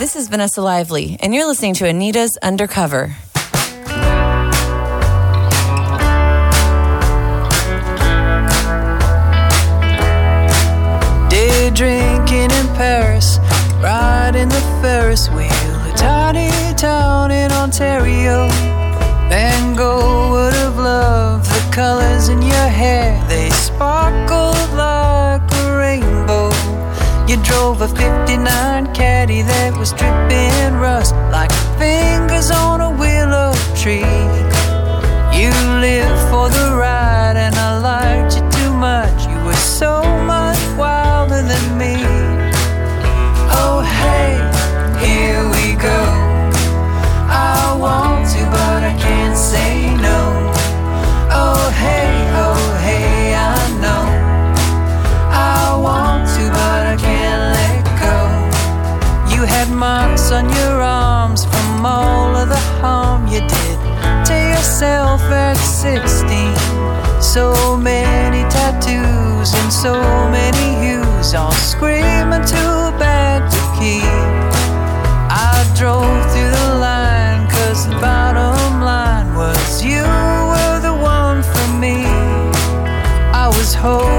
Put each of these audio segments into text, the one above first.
this is Vanessa Lively, and you're listening to Anita's Undercover. Day drinking in Paris, riding the Ferris wheel, a tiny town in Ontario. Van Gogh would have loved the colors in your hair, they sparkled like. You drove a 59 caddy that was dripping rust like fingers on a willow tree. You lived for the ride, and I liked you too much. You were so much wilder than me. Oh, hey, here we go. I want to, but I can't say 16. So many tattoos and so many hues, all screaming too bad to keep. I drove through the line, cause the bottom line was you were the one for me. I was holding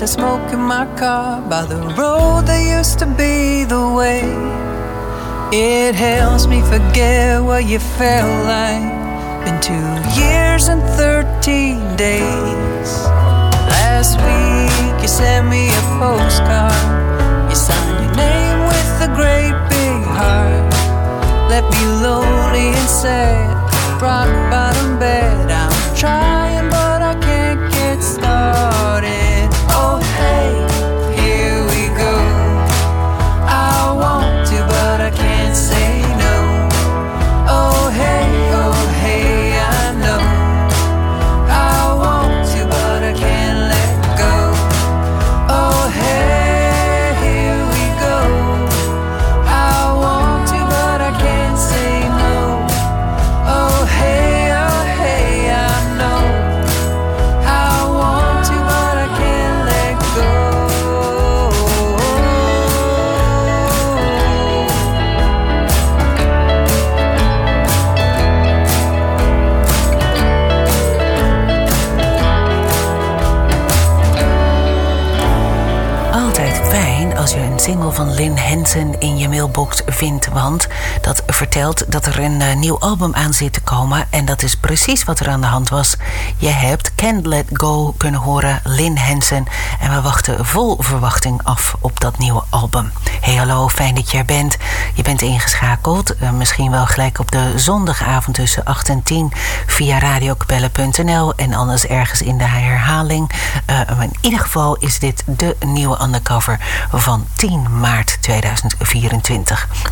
as I smoke in my car by the road that used to be the way. It helps me forget what you felt like. Been two years and 13 days. Last week you sent me a postcard. You signed your name with a great big heart. Left me lonely and sad. Rock bottom bed. Van Lynn je mailbox vindt. Want dat vertelt dat er een eh, nieuw album aan zit te komen. En dat is precies wat er aan de hand was. Je hebt Can't Let Go kunnen horen, Lynn Hansen. En we wachten vol verwachting af op dat nieuwe album. Hey hallo, fijn dat je er bent. Je bent ingeschakeld. eh, misschien wel gelijk op de zondagavond tussen 8 en 10 via radiokapelle.nl. En anders ergens in de herhaling. Maar in ieder geval is dit de nieuwe undercover van 10 maart 2024.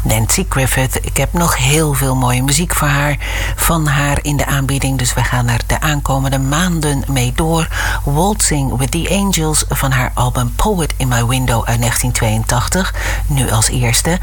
Nancy Griffith. Ik heb nog heel veel mooie muziek voor haar, van haar in de aanbieding. Dus we gaan er de aankomende maanden mee door. Waltzing with the Angels van haar album Poet in My Window uit 1982. Nu als eerste.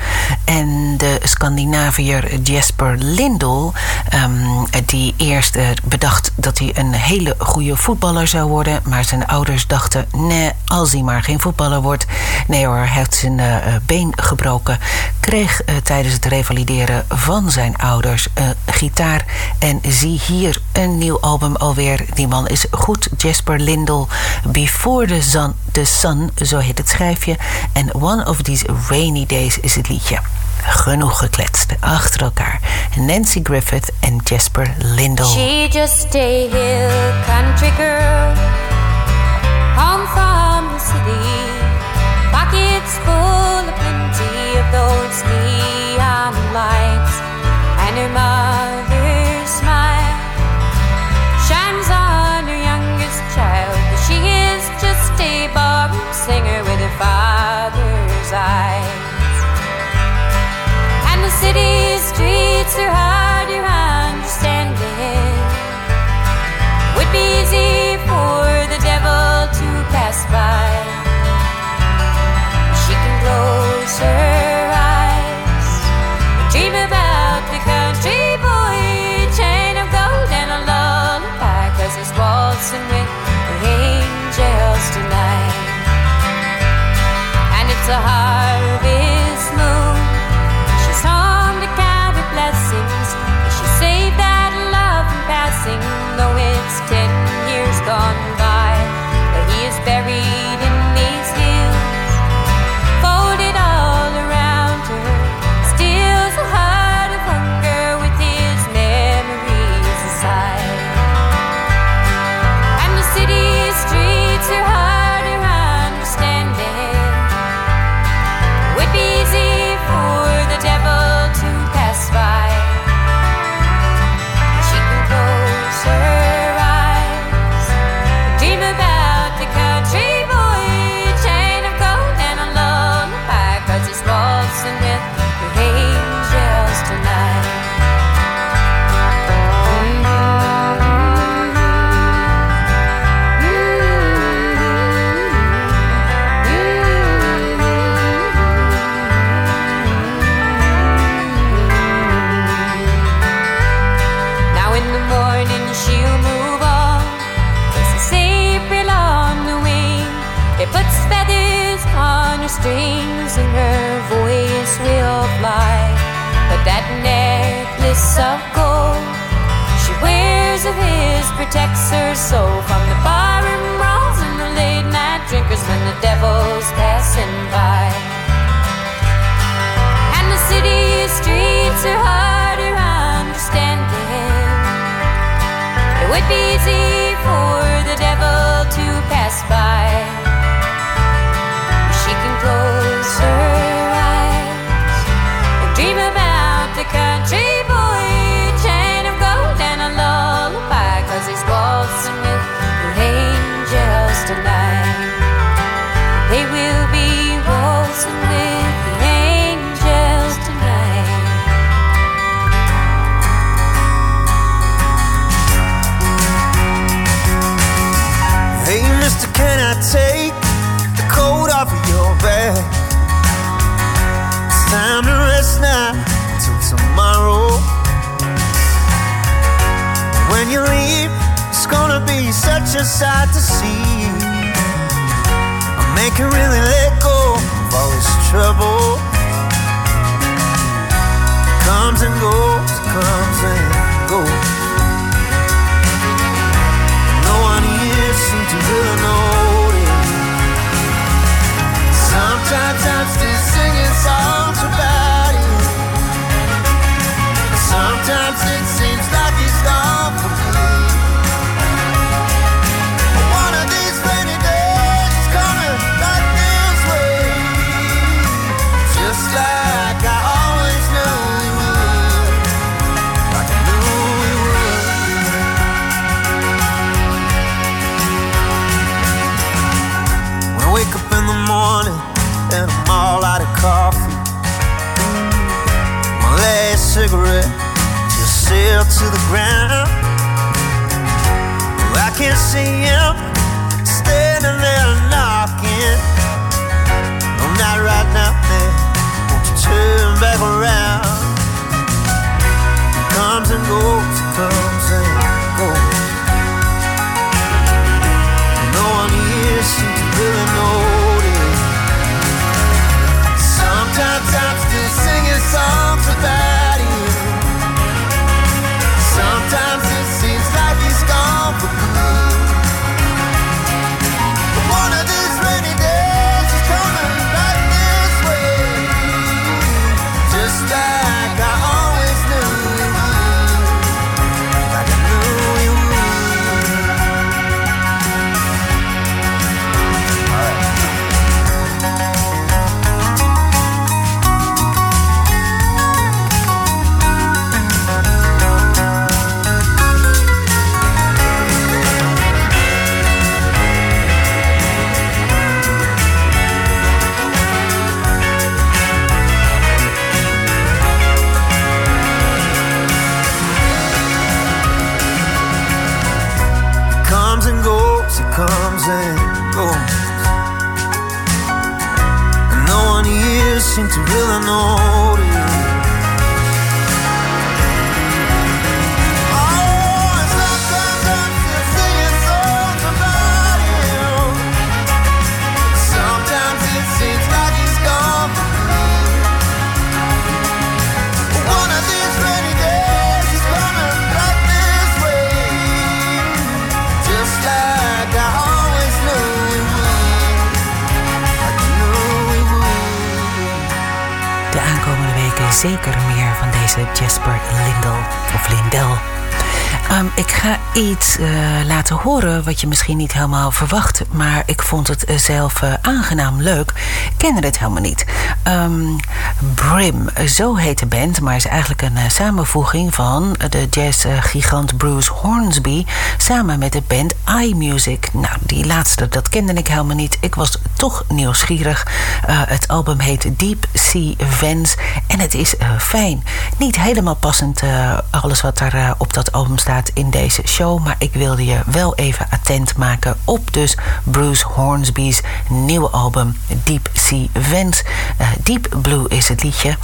En de Scandinaviër Jesper Lindell, ehm, die eerst eh, bedacht dat hij een hele goede voetballer zou worden. Maar zijn ouders dachten, nee, als hij maar geen voetballer wordt. Nee hoor, hij heeft zijn eh, been gebroken. Kreeg eh, tijdens het revalideren van zijn ouders een gitaar. En zie hier een nieuw album alweer. Die man is goed. Jasper Lindell, Before the Sun, the sun zo heet het schrijfje. En One of These Rainy Days is het liedje. Genoeg gekletst achter elkaar. Nancy Griffith en Jasper Lindell. She just a hill country girl, home from the city, pockets city. protects her soul from the barroom brawls and the late night drinkers when the devil's passing by. And the city streets are harder understanding. It would be easy for the devil to pass by. sight to see. I'm making really let go of all this trouble. It comes and goes, comes and goes. No one here seems to really notice. Sometimes I'm still. Ik ga iets uh, laten horen wat je misschien niet helemaal verwacht. Maar ik vond het zelf uh, aangenaam leuk. Ik kende het helemaal niet. Um, Brim, zo heet de band. Maar is eigenlijk een uh, samenvoeging van de jazzgigant Bruce Hornsby. Samen met de band iMusic. Nou, die laatste, dat kende ik helemaal niet. Ik was toch nieuwsgierig. het album heet Deep Sea Vents. En het is fijn. Niet helemaal passend alles wat er op dat album staat in deze show. Maar ik wilde je wel even attent maken op dus Bruce Hornsby's nieuwe album Deep Sea Vents. Deep Blue is het liedje.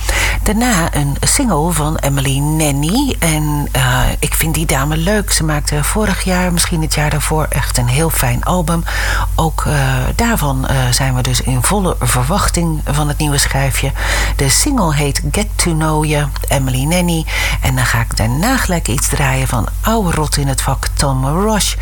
Daarna een single van Emily Nanny. En uh, ik vind die dame leuk. Ze maakte vorig jaar, misschien het jaar daarvoor, echt een heel fijn album. Ook uh, daarvan zijn we dus in volle verwachting van het nieuwe schijfje. De single heet Get to Know You, Emily Nanny. En dan ga ik daarna gelijk iets draaien van oude rot in het vak Tom Rush.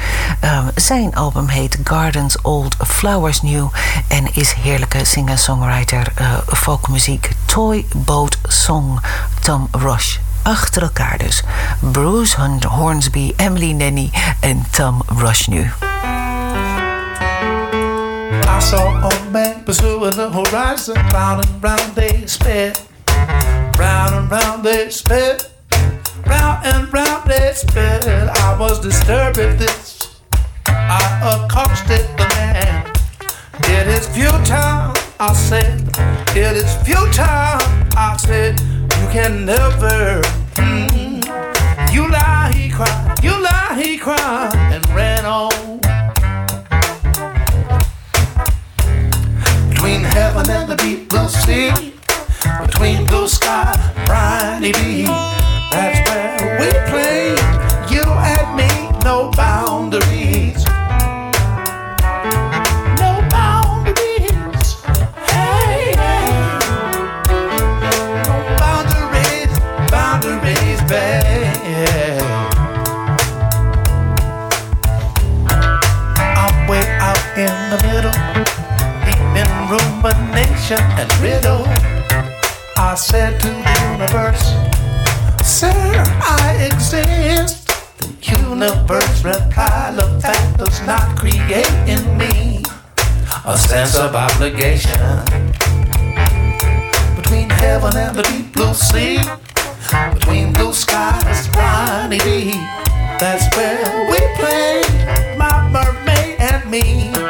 Um, zijn album heet Gardens Old Flowers New en is heerlijke singer-songwriter uh, folkmuziek Toy Boat Song Tom Rush. Achter elkaar dus. Bruce Hornsby, Emily Nanny en Tom Rush nu. I saw a man pursuing the horizon, round and round they sped, round and round they sped. Round and round they sped. I was disturbed at this. I accosted the man. It is futile, I said. It is futile, I said. You can never. Mm, you lie, he cried. You lie, he cried, and ran on. Between heaven and the deep blue sea, between blue sky, briny beach. That's where and riddle. I said to the universe. Sir, I exist. The universe replied, of fact does not create in me a sense of obligation. Between heaven and the deep blue sea, between blue skies, briny deep, that's where we play, my mermaid and me.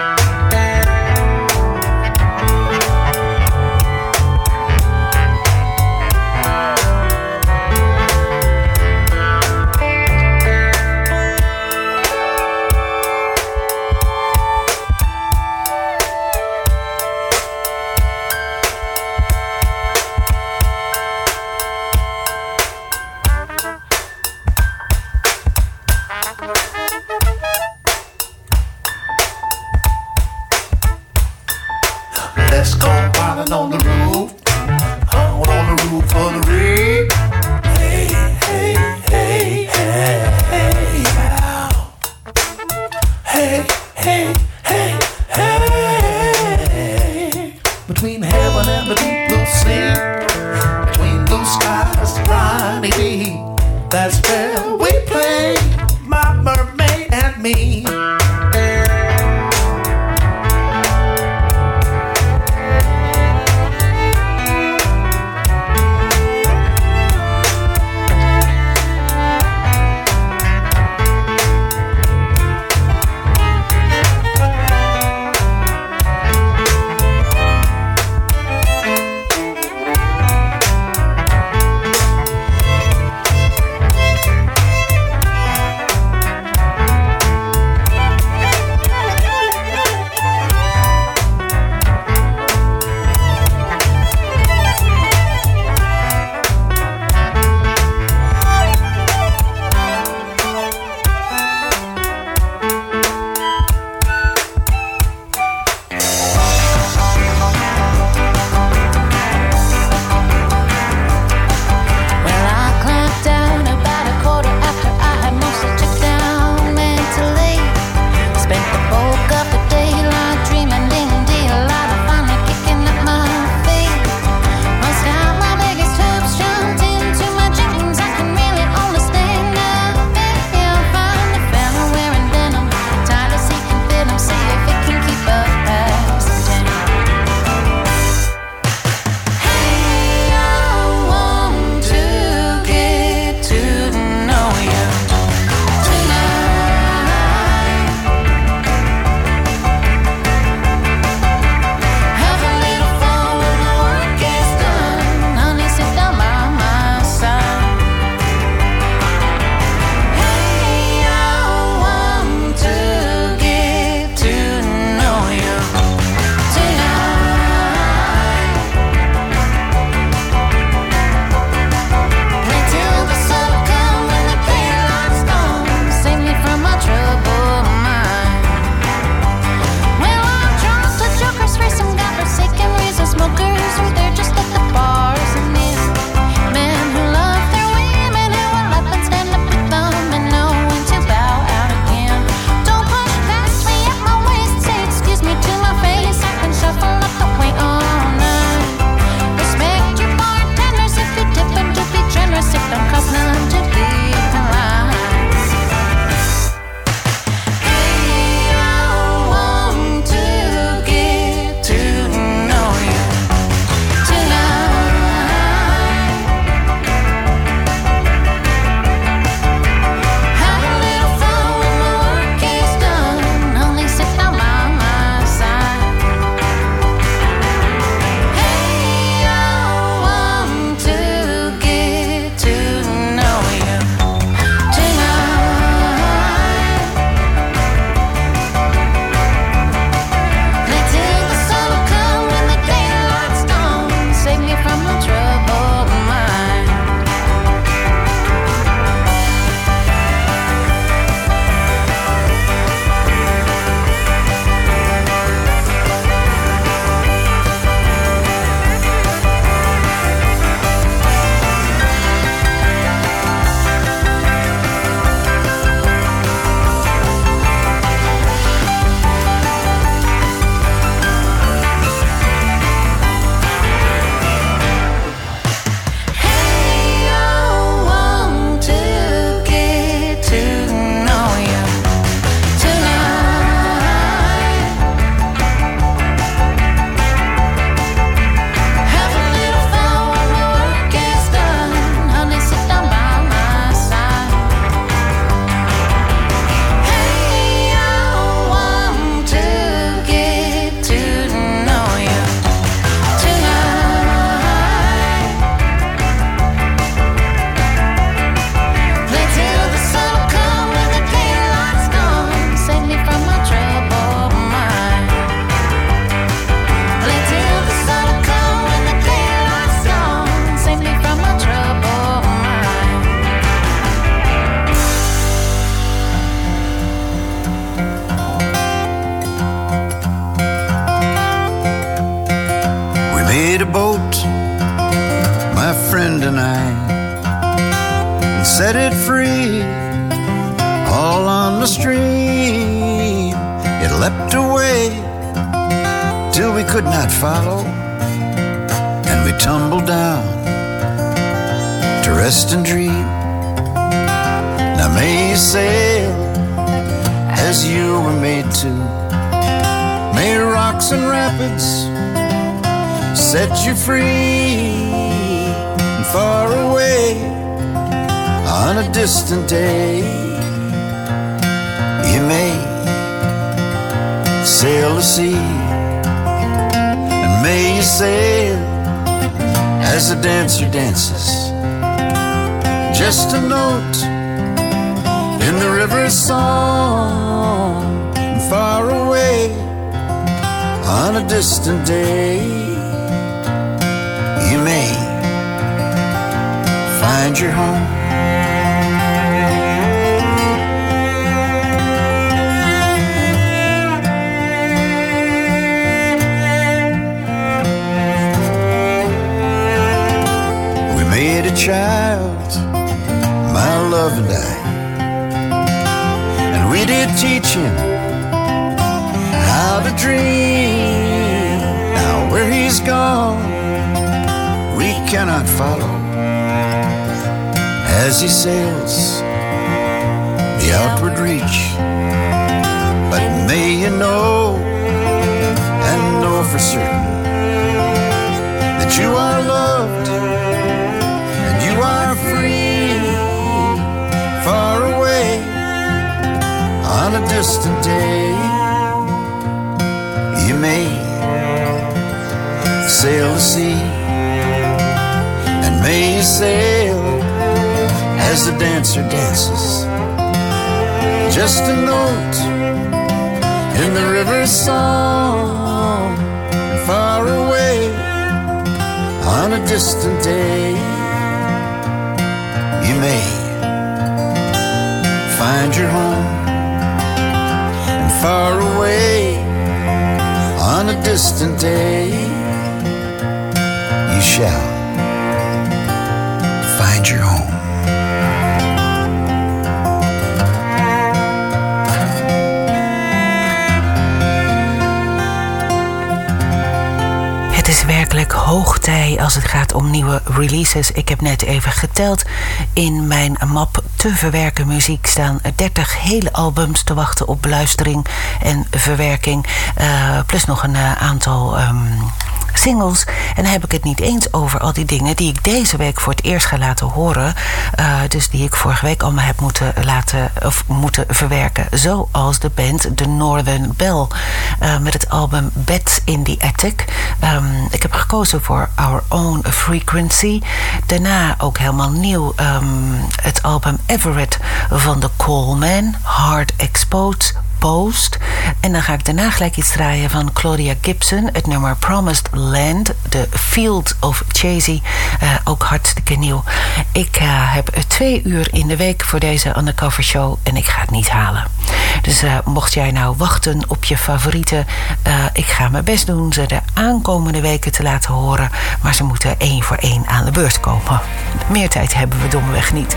Tendonite and I and set it free all on the stream. It leapt away till we could not follow, and we tumbled down to rest and dream. Now may you sail as you were made to. May rocks and rapids set you free far away on a distant day. You may sail the sea and may you sail as the dancer dances. Just a note in the river's song far away on a distant day. May find your home. We made a child, my love and I, and we did teach him how to dream. Now where he's gone, cannot follow as he sails the outward reach. But may you know and know for certain that you are loved and you are free, far away on a distant day. You may sail the sea you sail as the dancer dances. Just a note in the river's song, far away on a distant day. You may find your home, and far away on a distant day, you shall Het is werkelijk hoog tijd als het gaat om nieuwe releases. Ik heb net even geteld. In mijn map te verwerken muziek staan 30 hele albums te wachten op beluistering en verwerking. Uh, plus nog een uh, aantal. Um, En dan heb ik het niet eens over al die dingen die ik deze week voor het eerst ga laten horen. Uh, dus die ik vorige week allemaal heb moeten laten of moeten verwerken. Zoals de band The Northern Bell. Uh, met het album Beds in the Attic. Um, ik heb gekozen voor Our Own Frequency. Daarna ook helemaal nieuw um, het album Everett van The Coleman. Hard Exposed Post. En dan ga ik daarna gelijk iets draaien van Claudia Gibson. Het nummer Promised Land. The Field of Chasey. Uh, ook hartstikke nieuw. Ik uh, heb twee uur in de week voor deze undercover show. En ik ga het niet halen. Dus uh, mocht jij nou wachten op je favorieten. ik ga mijn best doen ze de aankomende weken te laten horen. Maar ze moeten één voor één aan de beurt komen. Meer tijd hebben we domweg niet.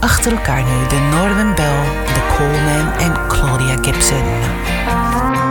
achter elkaar nu de Northern Bell, de Coleman en Claudia Gibson. Our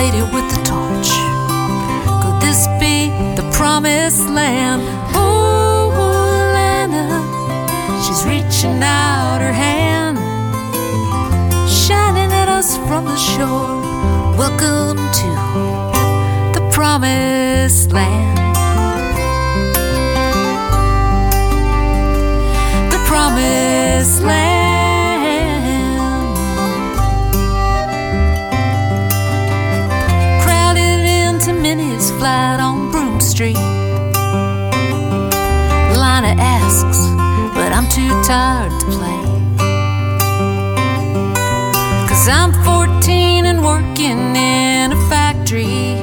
lady with the torch. Could this be the promised land? Oh, Lana, she's reaching out her hand, shining at us from the shore. Welcome to the promised land. The promised land. Street. Lana asks, but I'm too tired to play. Cause I'm 14 and working in a factory,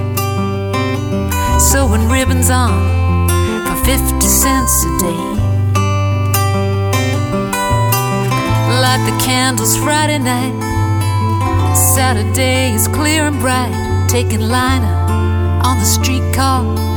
sewing ribbons on for 50 cents a day. Light the candles Friday night. Saturday is clear and bright, taking Lina on the streetcar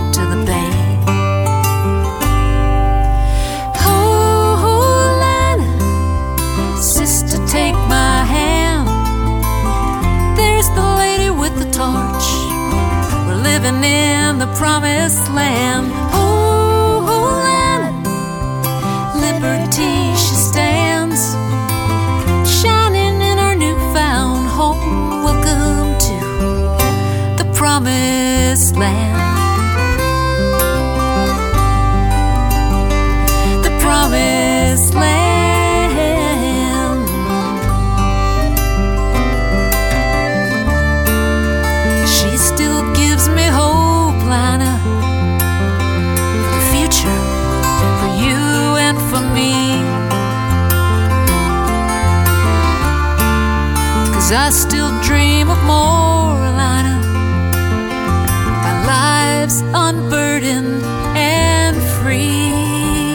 living in the promised land. Oh, Lina, liberty she stands shining in our newfound home. Welcome to the promised land. I still dream of more, Lana. My life's unburdened and free.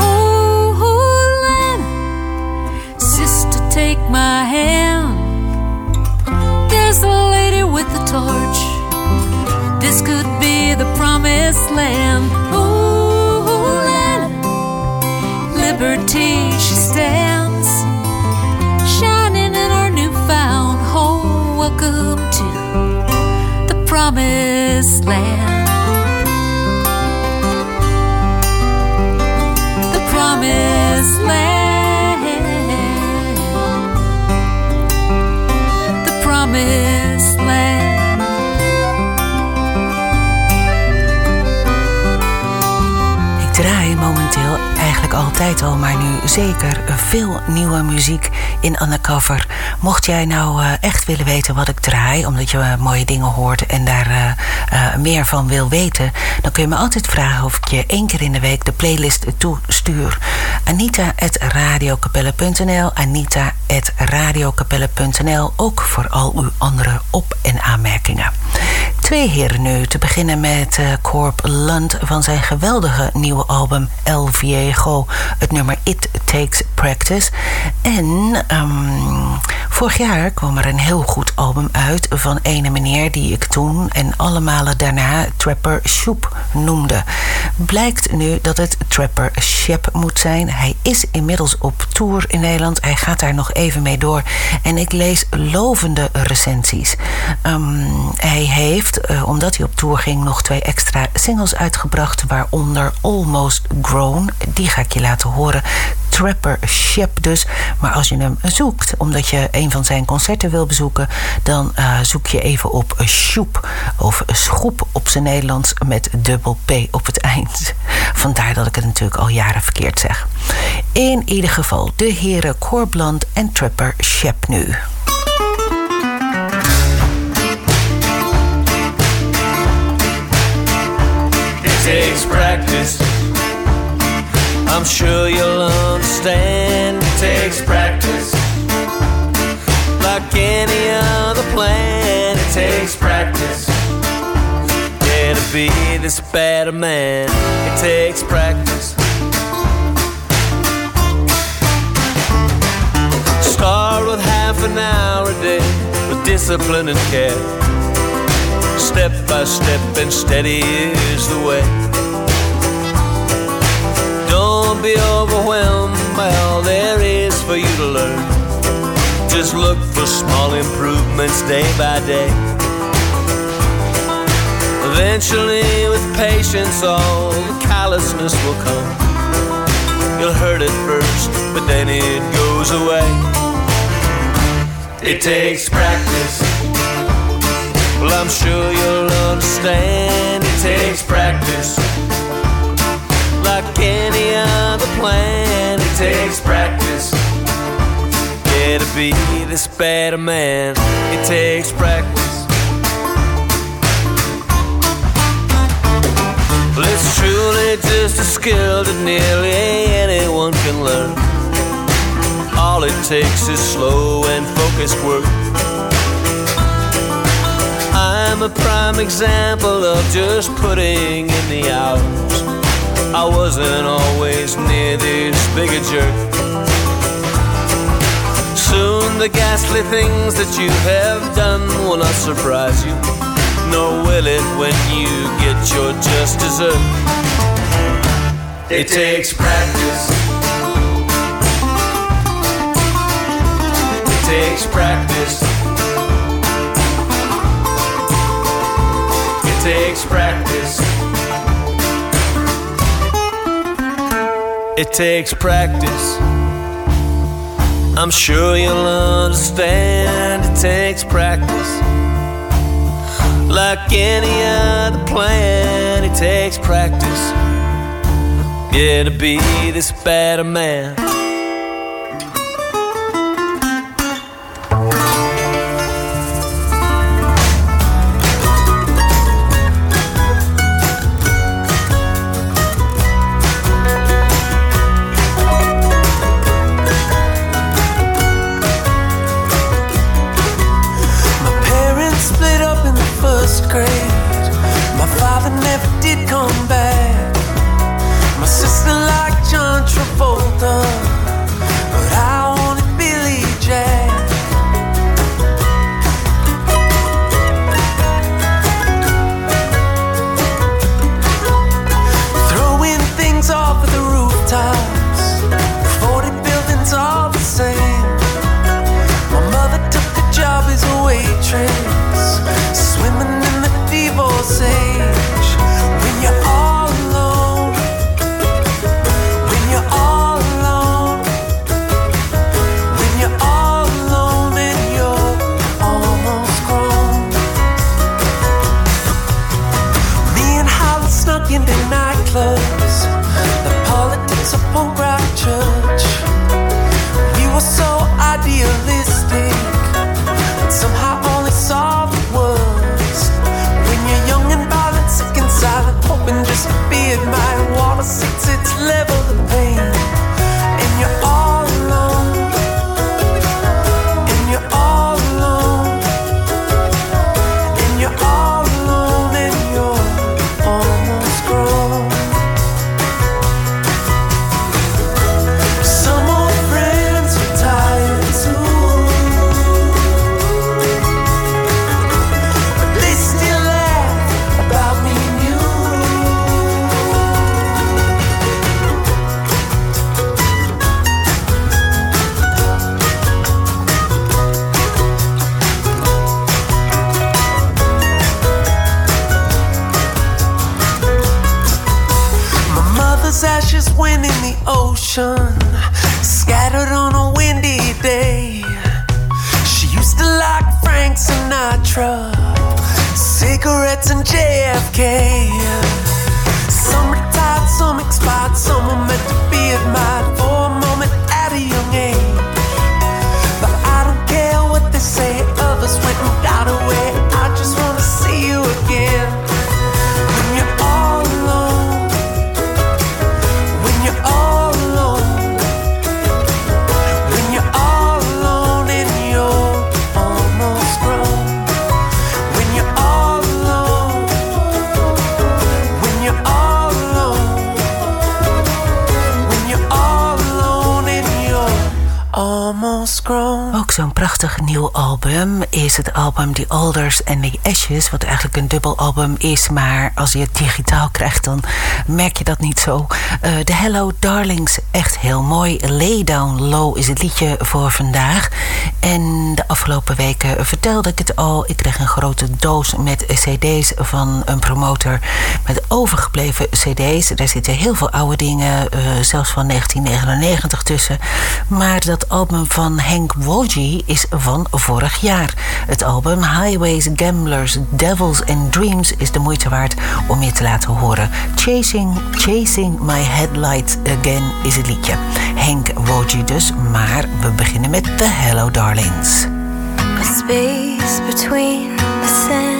Oh, Lana, sister, take my hand. There's the lady with the torch. This could be the promised land. Oh, Lana, liberty Welcome to the promised land. The promised land. Altijd al, maar nu zeker veel nieuwe muziek in Undercover. Mocht jij nou eh, echt willen weten wat ik draai, omdat je eh, mooie dingen hoort en daar eh, meer van wil weten, dan kun je me altijd vragen of ik je één keer in de week de playlist toestuur. Anita.radiokapelle.nl Anita.radiokapelle.nl Ook voor al uw andere op- en aanmerkingen. Twee heren nu, te beginnen met eh, Corp Lund van zijn geweldige nieuwe album El Viejo, het nummer It Takes Practice. En ehm, vorig jaar kwam er een heel goed album uit van ene meneer die ik toen en alle malen daarna Trapper Shoep noemde. Blijkt nu dat het Trapper Shep moet zijn. Hij is inmiddels op tour in Nederland. Hij gaat daar nog even mee door. En ik lees lovende recensies. Ehm, hij heeft, eh, omdat hij op tour ging, nog twee extra singles uitgebracht. Waaronder Almost Grown. Die ga ik je laten horen. Trapper Shep dus. Maar als je hem zoekt, omdat je een van zijn concerten wil bezoeken, dan eh, zoek je even op Shoep of Schoep op zijn Nederlands met dubbel P op het eind. Vandaar dat ik het natuurlijk al jaren verkeerd zeg. In ieder geval de heren Corbland en Trapper Shep nu. Takes practice. I'm sure you'll understand. It takes practice. Like any other plan, it takes practice. Yeah, to be this bad a man. It takes practice. Start with half an hour a day with discipline and care. Step by step and steady is the way. Be overwhelmed by all there is for you to learn. Just look for small improvements day by day. Eventually, with patience, all the callousness will come. You'll hurt at first, but then it goes away. It takes practice. Well, I'm sure you'll understand. It takes practice. Like any plan, it takes practice. Yeah, to be this better man, it takes practice. Well, it's truly just a skill that nearly anyone can learn. All it takes is slow and focused work. I'm a prime example of just putting in the hours. I wasn't always near this big a jerk. Soon the ghastly things that you have done will not surprise you nor will it when you get your just dessert. It takes practice. It takes practice. It takes practice. It takes practice. I'm sure you'll understand. It takes practice. Like any other plan, it takes practice. Yeah, to be this a man. Swimming in the ocean, scattered on a windy day. She used to like Frank Sinatra, cigarettes and JFK. Summer tides, some spots zo'n prachtig nieuw album is het album The Alders and the Ashes. Wat eigenlijk een dubbel album is, maar als je het digitaal krijgt, dan merk je dat niet zo. Eh, de Hello Darlings, echt heel mooi. Lay Down Low is het liedje voor vandaag. En de afgelopen weken vertelde ik het al. Ik kreeg een grote doos met CD's van een promotor met overgebleven CD's. Daar zitten heel veel oude dingen, eh, zelfs van 1999 tussen. Maar dat album van Henk Wolgy is van vorig jaar. Het album Highways, Gamblers, Devils and Dreams is de moeite waard om je te laten horen. Chasing, Chasing My Headlights Again is het liedje. Henk Woji dus, maar we beginnen met The Hello Darlings. Space between the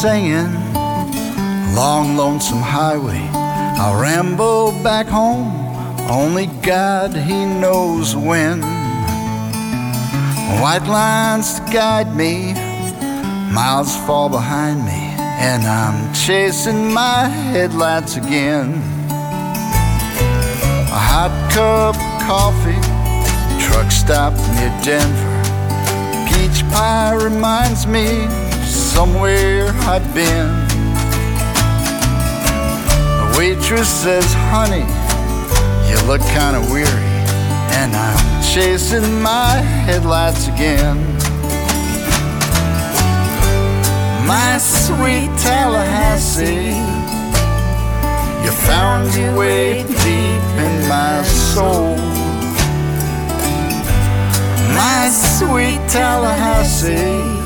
singing, long lonesome highway. I'll ramble back home, only God He knows when. White lines to guide me, miles fall behind me, and I'm chasing my headlights again. A hot cup of coffee, truck stop near Denver. Peach pie reminds me somewhere I've been. The waitress says, honey, you look kinda weary. And I'm chasing my headlights again. My sweet Tallahassee, you found your way deep in my soul. My sweet Tallahassee,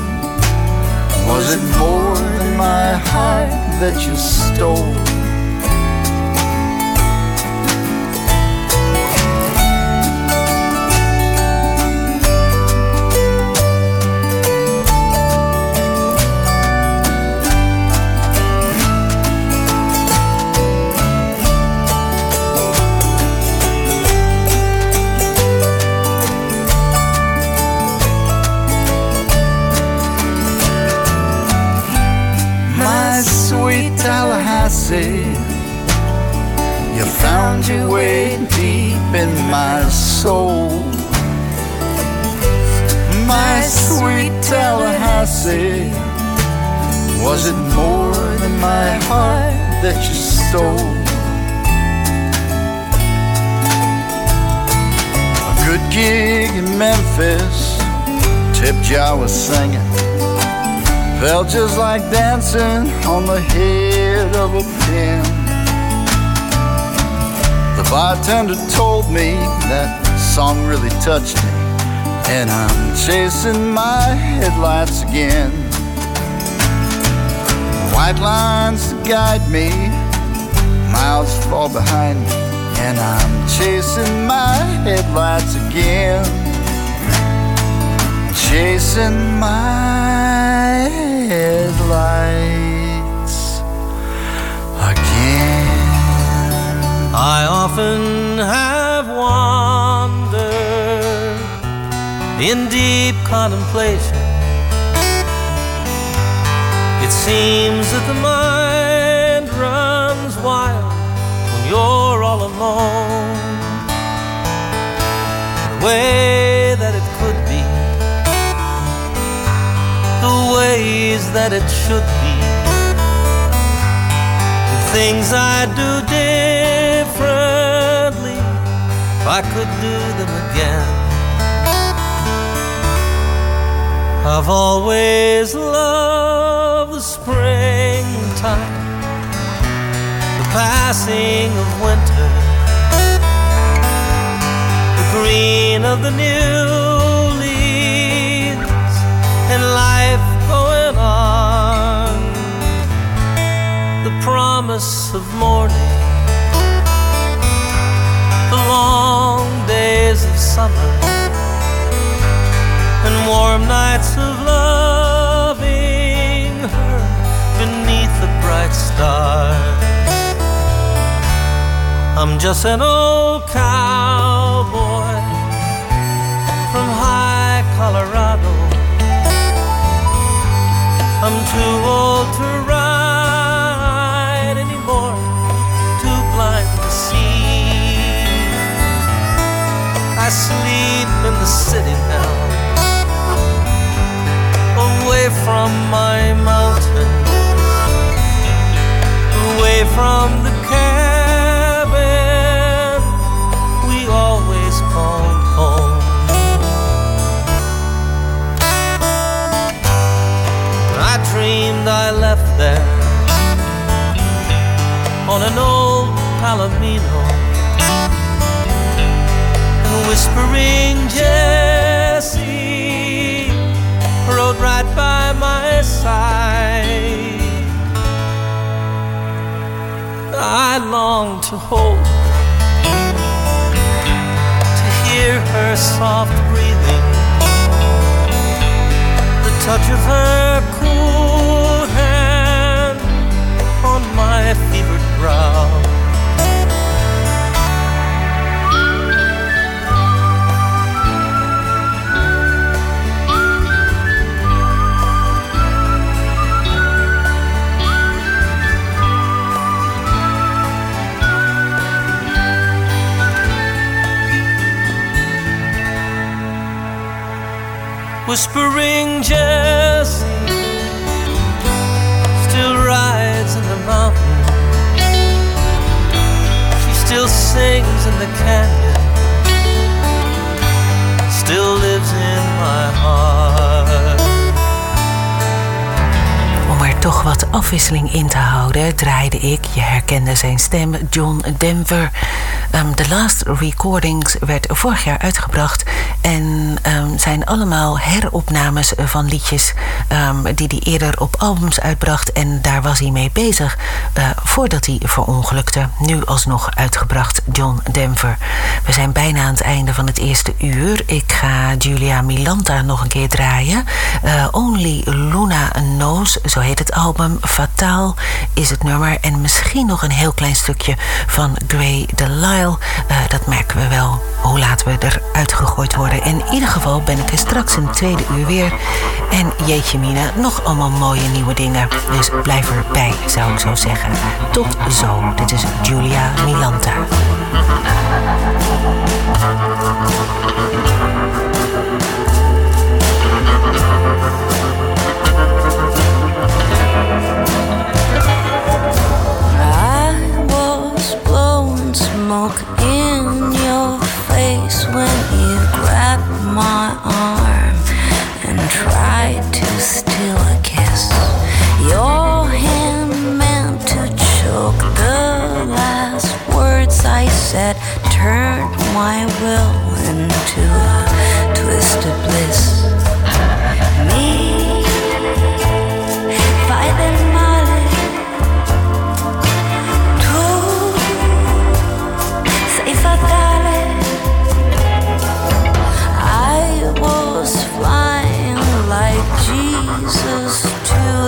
was it more than my heart that you stole? You found your way deep in my soul. My sweet Tallahassee, was it more than my heart that you stole? A good gig in Memphis, Tip Jar was singing. Felt just like dancing on the head of a pin. The bartender told me that song really touched me, and I'm chasing my headlights again. White lines to guide me, miles fall behind me, and I'm chasing my headlights again chasing my headlights again. I often have wandered in deep contemplation. It seems that the mind runs wild when you're all alone. The ways that it should be, the things I do differently if I could do them again. I've always loved the springtime, the passing of winter, the green of the new of morning, the long days of summer and warm nights of loving her beneath the bright stars. I'm just an old cowboy from high Colorado. I'm too old to from my mountains, away from the cabin we always called home. I dreamed I left there on an old Palomino, whispering Jesse side. I long to hold to hear her soft breathing, the touch of her cool hand on my fevered brow. Whispering Jesse still rides in the mountain. She still sings in the canyon, toch wat afwisseling in te houden, draaide ik, je herkende zijn stem, John Denver. Um, The Last Recordings werd vorig jaar uitgebracht en um, zijn allemaal heropnames van liedjes um, die hij eerder op albums uitbracht. En daar was hij mee bezig uh, voordat hij verongelukte. Nu alsnog uitgebracht, John Denver. We zijn bijna aan het einde van het eerste uur. Ik ga Julia Milanta nog een keer draaien. Uh, Only Luna Knows, zo heet het album. Fataal is het nummer. En misschien nog een heel klein stukje van Gray Delisle. Uh, dat merken we wel hoe laat we eruit gegooid worden. In ieder geval ben ik er straks een tweede uur weer. En jeetje mina, nog allemaal mooie nieuwe dingen. Dus blijf erbij, zou ik zo zeggen. Tot zo. Dit is Julia Milanta. Smoke in your face when you grabbed my arm and tried to steal a kiss. Your hand meant to choke the last words I said, turned my will into a twisted bliss. Me,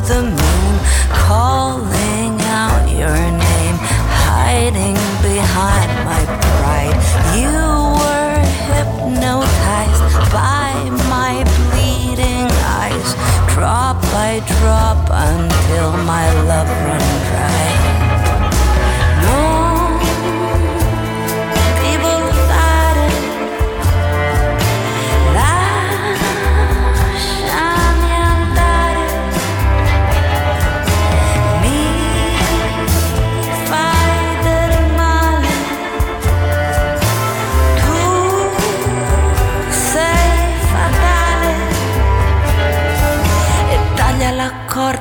the moon, calling out your name, hiding behind my pride. You were hypnotized by my bleeding eyes, drop by drop until my love ran dry.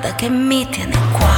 Corda che mi tiene qua.